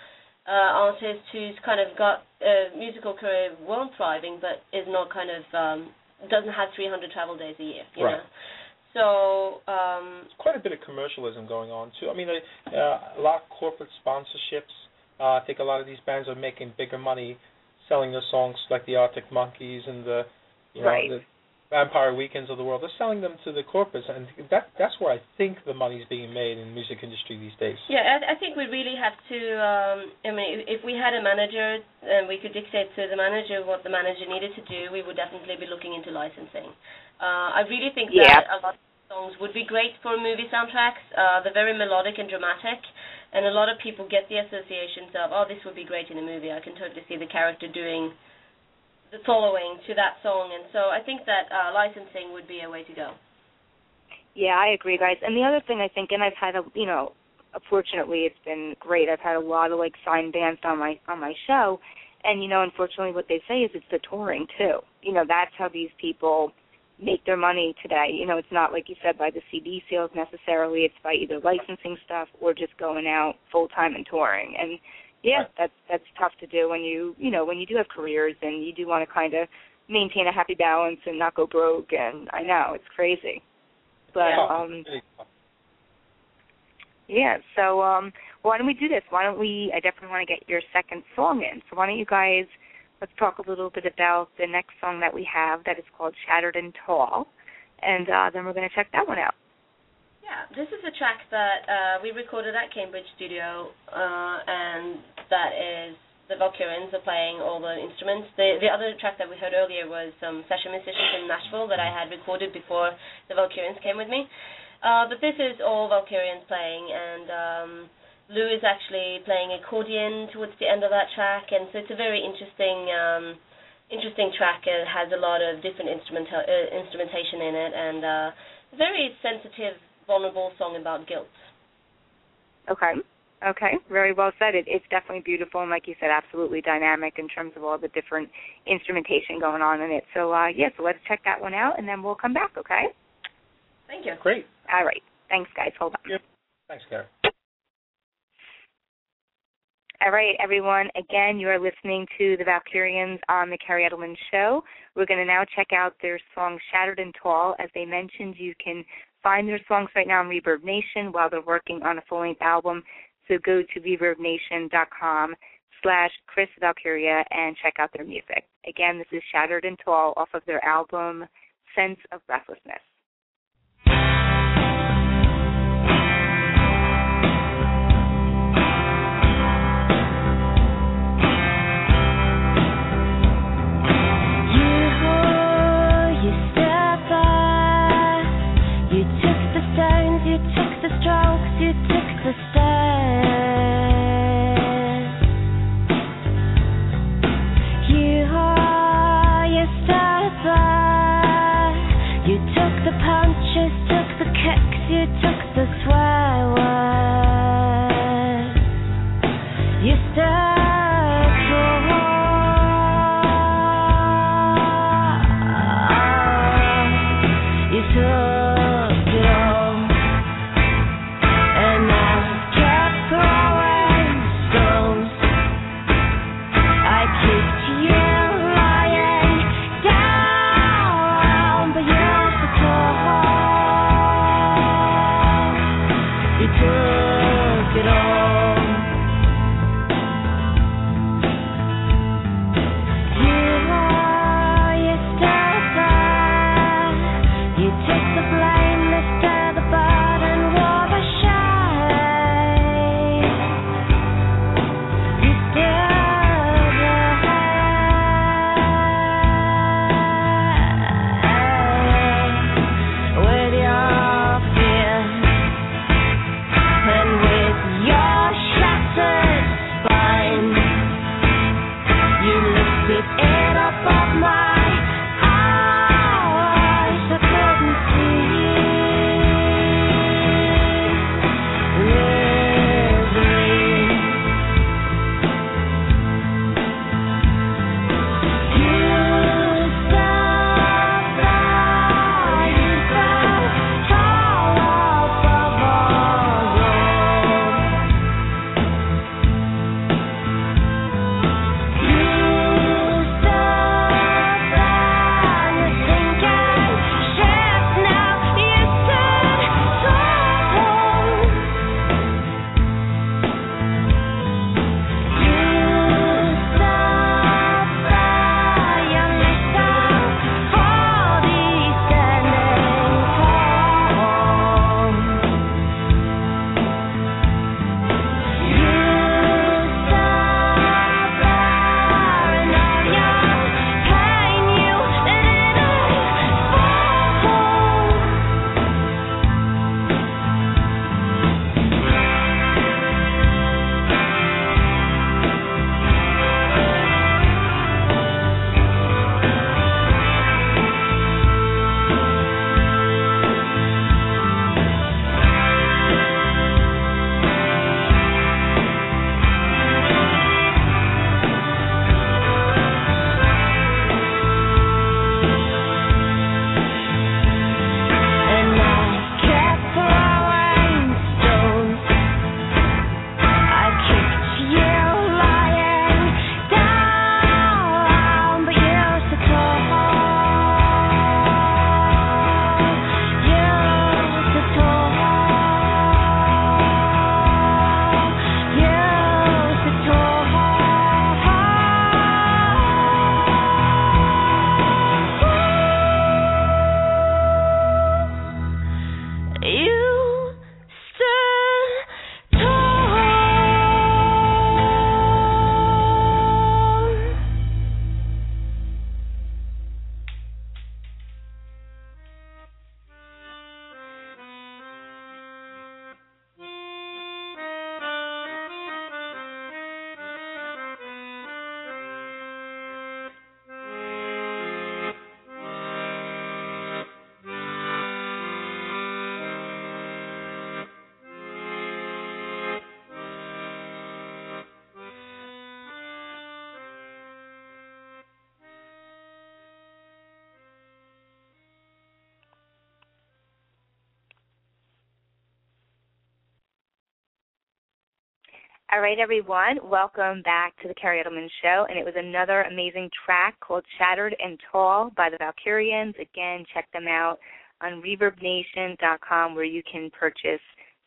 uh, artist who's kind of got a musical career, well thriving, but is not kind of um, doesn't have 300 travel days a year. You Right. know? So um, There's quite a bit of commercialism going on too. I mean, uh, a lot of corporate sponsorships. Uh, I think a lot of these bands are making bigger money selling their songs, like the Arctic Monkeys and the, you know, Right. the, Vampire Weekends of the world. They're selling them to the corporates, and that that's where I think the money's being made in the music industry these days. Yeah, I, I think we really have to. Um, I mean, if we had a manager and we could dictate to the manager what the manager needed to do, we would definitely be looking into licensing. Uh, I really think Yeah. that a lot of songs would be great for movie soundtracks. Uh, they're very melodic and dramatic, and a lot of people get the associations of, oh, this would be great in a movie. I can totally see the character doing the following to that song, and so I think that uh, licensing would be a way to go. Yeah, I agree, guys. And the other thing I think, and I've had a, you know, fortunately it's been great. I've had a lot of like signed bands on my on my show, and you know, unfortunately, what they say is it's the touring too. You know, that's how these people make their money today. You know, it's not like you said by the CD sales necessarily. It's by either licensing stuff or just going out full time and touring. And yeah, that's that's tough to do when you you know when you do have careers and you do want to kind of maintain a happy balance and not go broke. And I know it's crazy, but Tough. um yeah, so um why don't we do this? Why don't we I definitely want to get your second song in. So why don't you guys let's talk a little bit about the next song that we have that is called Shattered and Tall. And uh then we're gonna check that one out. Yeah, this is a track that uh, we recorded at Cambridge Studio, uh, and that is the Valkyrians are playing all the instruments. The the other track that we heard earlier was some session musicians in Nashville that I had recorded before the Valkyrians came with me. Uh, but this is all Valkyrians playing, and um, Lou is actually playing accordion towards the end of that track, and so it's a very interesting. Um, Interesting track. It has a lot of different instrumental uh, instrumentation in it, and uh, very sensitive, vulnerable song about guilt. Okay. Okay, very well said. It, it's definitely beautiful, and like you said, absolutely dynamic in terms of all the different instrumentation going on in it. So, uh, yeah, so let's check that one out, and then we'll come back. Okay. Thank you. Great. All right. Thanks, guys. Hold on. Yep. Thanks, Gary. All right, everyone. Again, you are listening to the Valkyrians on the Kerri Edelman Show. We're going to now check out their song Shattered and Tall. As they mentioned, you can find their songs right now on ReverbNation while they're working on a full-length album. So go to reverbnation.com slash Cris Valkyria and check out their music. Again, this is Shattered and Tall off of their album Sense of Breathlessness. All right, everyone, welcome back to the Kerri Edelman Show. And it was another amazing track called Shattered and Tall by the Valkyrians. Again, check them out on ReverbNation.com where you can purchase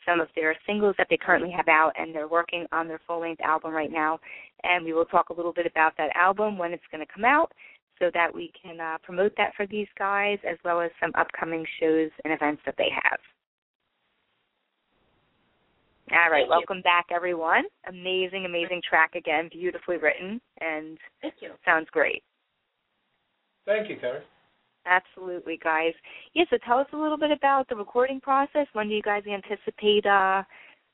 some of their singles that they currently have out, and they're working on their full length album right now. And we will talk a little bit about that album when it's going to come out so that we can uh, promote that for these guys as well as some upcoming shows and events that they have. All right, Thank welcome you. back, everyone. Amazing, amazing track again, beautifully written, and Thank you. sounds great. Thank you, Kerri. Absolutely, guys. Yeah, so tell us a little bit about the recording process. When do you guys anticipate uh,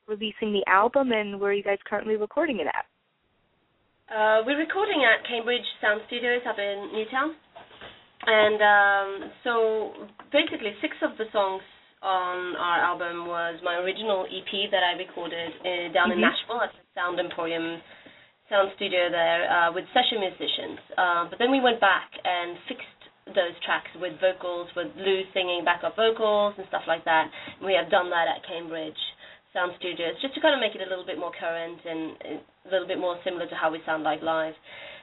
releasing the album, and where are you guys currently recording it at? Uh, we're recording at Cambridge Sound Studios up in Newtown. And um, so basically, six of the songs on our album was my original EP that I recorded uh, down in Mhm. Nashville at the Sound Emporium Sound Studio there uh, with session musicians. Uh, but then we went back and fixed those tracks with vocals, with Lou singing backup vocals and stuff like that. And we have done that at Cambridge Sound Studios just to kind of make it a little bit more current and uh, a little bit more similar to how we sound like live.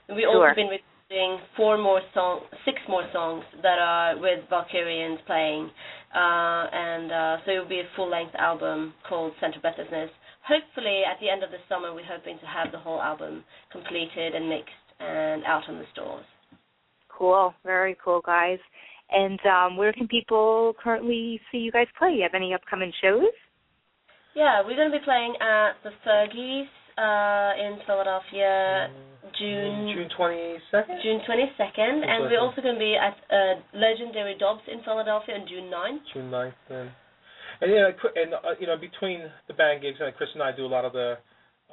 And we've Sure. also been recording four more song, six more songs that are with Valkyrians playing, and uh, so it will be a full-length album called Sense of Breathlessness. Hopefully, at the end of the summer, we're hoping to have the whole album completed and mixed and out on the stores. Cool, very cool, guys. And um, where can people currently see you guys play? You have any upcoming shows? Yeah, we're going to be playing at the Fergies uh, in Philadelphia June June 22nd? June 22nd, and we're also going to be at uh, Legendary Dobbs in Philadelphia on June 9th. June 9th. And, and yeah, qu- and uh, you know, between the band gigs, and Cris and I do a lot of the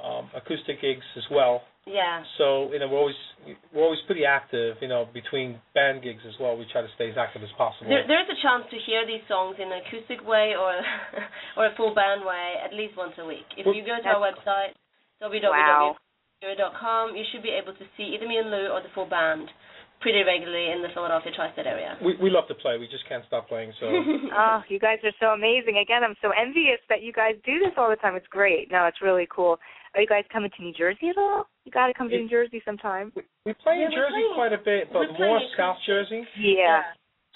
um, acoustic gigs as well. Yeah. So you know, we're always we're always pretty active. You know, between band gigs as well, we try to stay as active as possible. There, there's a chance to hear these songs in an acoustic way or <laughs> or a full band way at least once a week. If Well, you go to our website www. Wow. www.com, you should be able to see either me and Lou or the full band pretty regularly in the Philadelphia tri-state area. we we love to play. We just can't stop playing. So Oh, <laughs> you guys are so amazing. Again, I'm so envious that you guys do this all the time. It's great. No, it's really cool. Are you guys coming to New Jersey at all? You got to come to New Jersey sometime. we, we play Yeah, in Jersey playing- quite a bit, but we're more South Jersey. Yeah.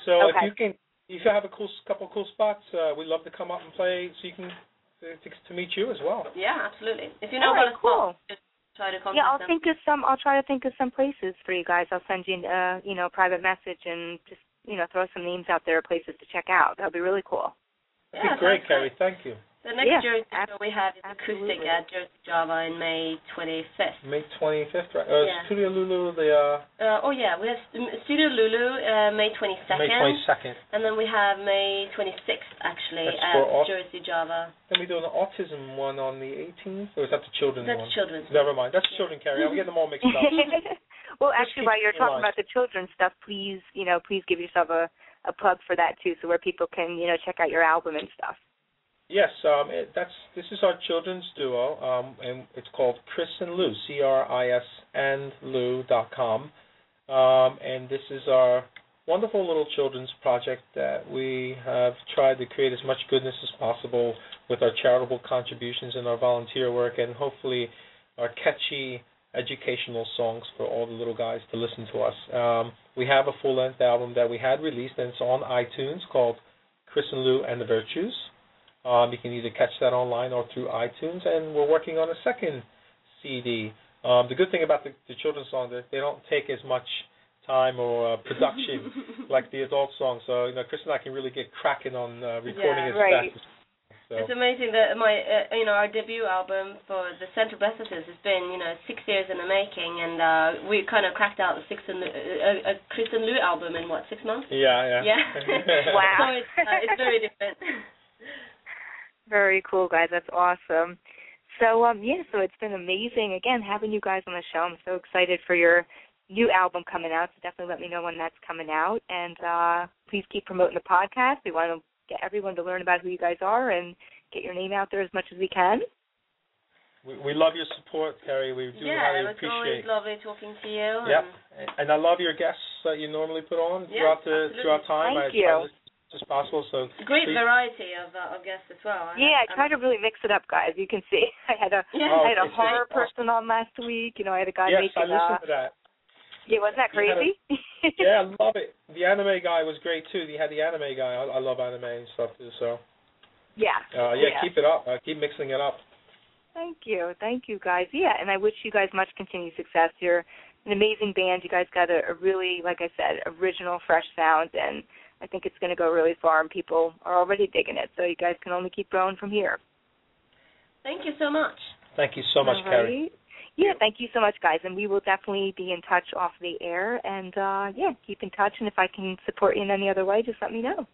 So Okay. if you can, if you have a cool couple cool spots, uh, we'd love to come up and play so you can to, to meet you as well. Yeah, absolutely. If you know All right, about a cool. spot, just try to contact Yeah, I'll them. think of some. I'll try to think of some places for you guys. I'll send you, uh, you know, a private message and just, you know, throw some names out there, places to check out. That'd be really cool. That'd Yeah, be great, sounds Kerri. Thank you. The next Yeah, Jersey ab- show we have is acoustic absolutely. at Jersey Java in May 25th. May 25th, right? Uh, Yeah. Studio Lulu, the uh, Uh, oh yeah, we have St- Studio Lulu uh, May 22nd. May 22nd. And then we have May 26th, actually, That's at for all- Jersey Java. Then we do an autism one on the 18th, or is that the children's That's one? children's. Never mind. That's the children, Kerri. I'm getting them all mixed up. <laughs> well, Just actually, while you're talking about the children's stuff, please, you know, please give yourself a a plug for that too, so where people can, you know, check out your album and stuff. Yes, um, it, that's this is our children's duo, um, and it's called Cris and Lou, C R I S and Lou dot com, um, and this is our wonderful little children's project that we have tried to create as much goodness as possible with our charitable contributions and our volunteer work, and hopefully our catchy educational songs for all the little guys to listen to us. Um, we have a full-length album that we had released, and it's on iTunes called Cris and Lou and the Virtues. Um, you can either catch that online or through iTunes, and we're working on a second CD. Um, the good thing about the, the children's songs is they don't take as much time or uh, production <laughs> like the adult songs. So you know, Cris and I can really get cracking on uh, recording Yeah, as right. fast as so. It's amazing that my, uh, you know, our debut album for the Sense of Breathlessness has been, you know, six years in the making, and uh, we kind of cracked out the six and uh, a, a Cris and Lou album in what six months? Yeah, yeah. Yeah. Wow. <laughs> <laughs> so it's uh, it's very different. Very cool, guys. That's awesome. So, um, yeah, so it's been amazing again having you guys on the show. I'm so excited for your new album coming out. So definitely let me know when that's coming out, and uh, please keep promoting the podcast. We want to get everyone to learn about who you guys are and get your name out there as much as we can. we, we love your support, Kerri. We do yeah, highly it was always lovely talking to you. Yep, and- and I love your guests that you normally put on Yeah, throughout the absolutely. throughout time. Thank I, you. I listen to as possible. So Great please- variety of uh, of guests as well. Yeah, I I'm- try to really mix it up, guys. You can see <laughs> I had a <laughs> Yeah. Oh, I had a okay. horror person on last week. You know, I had a guy yes, I making listened uh, to that. yeah, wasn't that You had a- crazy? <laughs> yeah, I love it. The anime guy was great too. He had the anime guy. I, I love anime and stuff too. So yeah. uh, yeah, keep it up. Uh, keep mixing it up. Thank you. Thank you, guys. Yeah, and I wish you guys much continued success. You're an amazing band. You guys got a, a really, like I said, original, fresh sound, and I think it's going to go really far, and people are already digging it. So you guys can only keep growing from here. Thank you so much. Thank you so much, All Kerri. right. Yeah, thank you so much, guys, and we will definitely be in touch off the air. And uh yeah, keep in touch. And if I can support you in any other way, just let me know.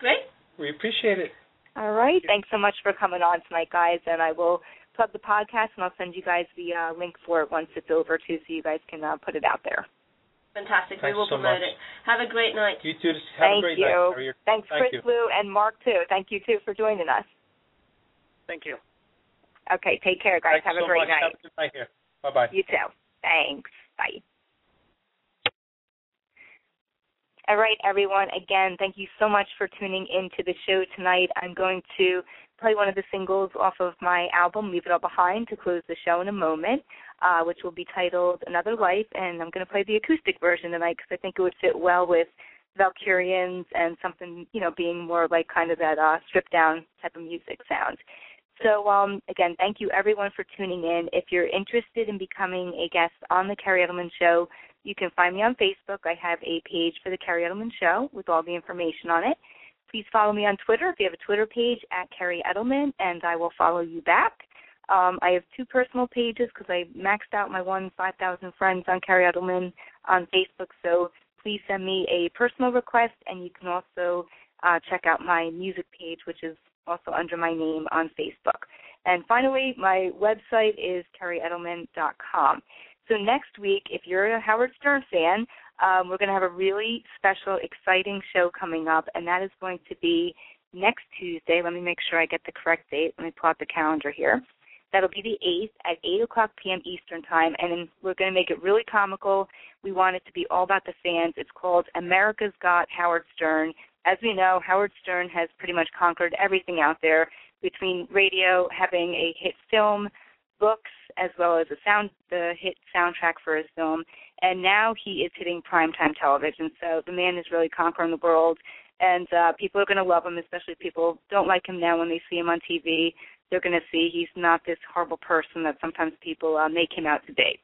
Great. We appreciate it. All right. Thanks so much for coming on tonight, guys. And I will plug the podcast, and I'll send you guys the uh, link for it once it's over, too, so you guys can uh, put it out there. Fantastic. Thanks we will so promote much. it. Have a great night. You too. Have Thank a great you. night. Kerri. Thanks, Thank Cris, you. Lou, and Mark, too. Thank you, too, for joining us. Thank you. Okay. Take care, guys. Thanks Have so a great much. night. Have a good night here. Bye bye. You too. Thanks. Bye. All right, everyone. Again, thank you so much for tuning in to the show tonight. I'm going to play one of the singles off of my album, Leave It All Behind, to close the show in a moment, uh, which will be titled Another Life. And I'm going to play the acoustic version tonight because I think it would fit well with Valkyrians and something, you know, being more like kind of that uh, stripped down type of music sound. So um, again, thank you everyone for tuning in. If you're interested in becoming a guest on the Kerri Edelman Show, you can find me on Facebook. I have a page for the Kerri Edelman Show with all the information on it. Please follow me on Twitter if you have a Twitter page at Kerri Edelman, and I will follow you back. Um, I have two personal pages because I maxed out my one 5,000 friends on Kerri Edelman on Facebook. So please send me a personal request, and you can also uh, check out my music page, which is also under my name on Facebook. And finally, my website is kerriedelman.com. So next week, if you're a Howard Stern fan, um, we're going to have a really special, exciting show coming up, and that is going to be next Tuesday. Let me make sure I get the correct date. Let me pull out the calendar here. That'll be the 8th at 8 o'clock p.m. Eastern Time, and we're going to make it really comical. We want it to be all about the fans. It's called America's Got Howard Stern. As we know, Howard Stern has pretty much conquered everything out there between radio, having a hit film, books, as well as a sound, the hit soundtrack for his film, and now he is hitting primetime television. So the man is really conquering the world, and uh, people are going to love him, especially people don't like him now when they see him on TV. They're going to see he's not this horrible person that sometimes people uh, make him out to be.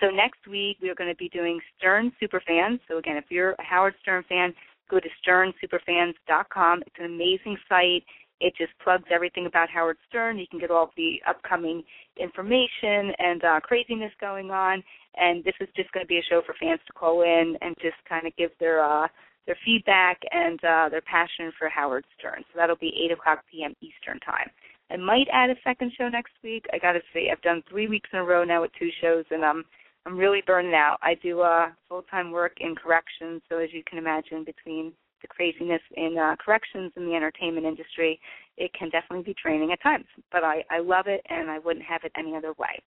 So next week we are going to be doing Stern Superfans. So again, if you're a Howard Stern fan, go to sternsuperfans.com. It's an amazing site. It just plugs everything about Howard Stern. You can get all the upcoming information and uh, craziness going on. And this is just going to be a show for fans to call in and just kind of give their uh, their feedback and uh, their passion for Howard Stern. So that'll be 8 o'clock p.m. Eastern Time. I might add a second show next week. I got to say, I've done three weeks in a row now with two shows, and I'm I'm really burning out. I do uh, full time work in corrections, so as you can imagine, between the craziness in uh, corrections in the entertainment industry, it can definitely be draining at times. But I, I love it, and I wouldn't have it any other way.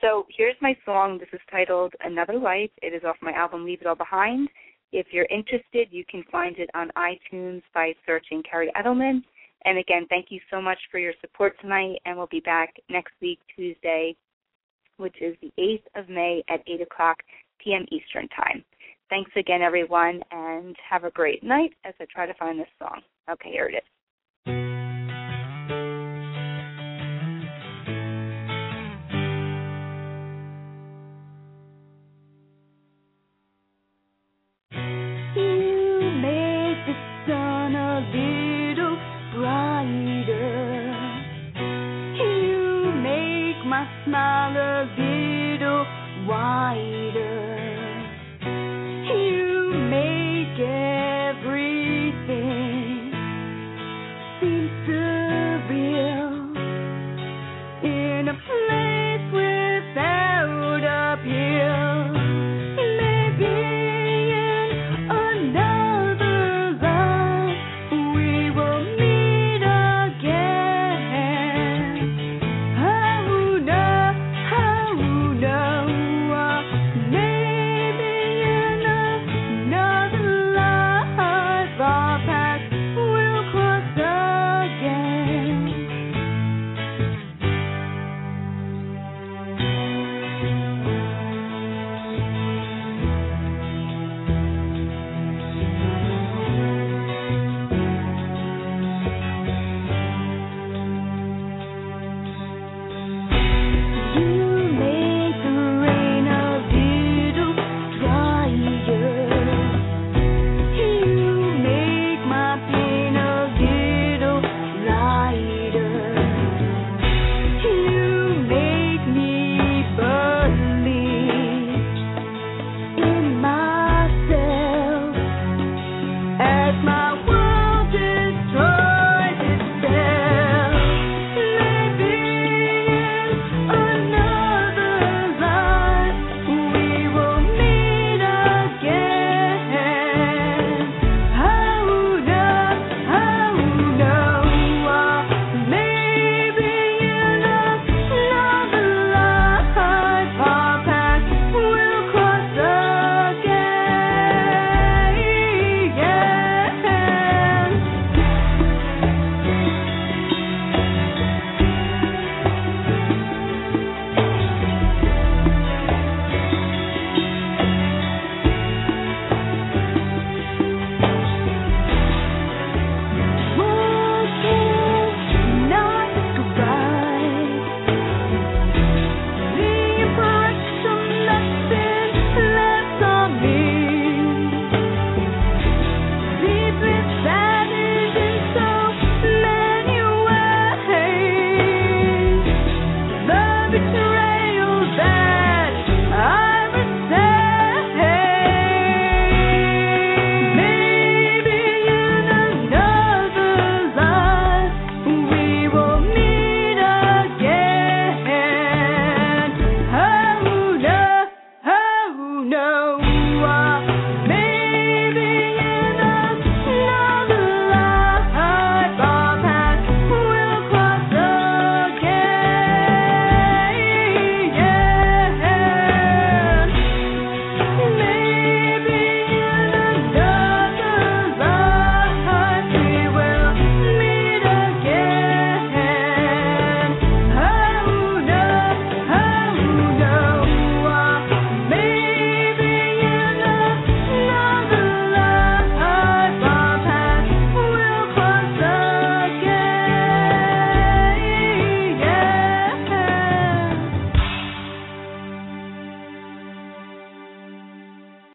So here's my song. This is titled Another Life. It is off my album Leave It All Behind. If you're interested, you can find it on iTunes by searching Kerri Edelman. And again, thank you so much for your support tonight, and we'll be back next week, Tuesday, which is the 8th of May at 8 o'clock p.m. Eastern Time. Thanks again, everyone, and have a great night as I try to find this song. Okay, here it is.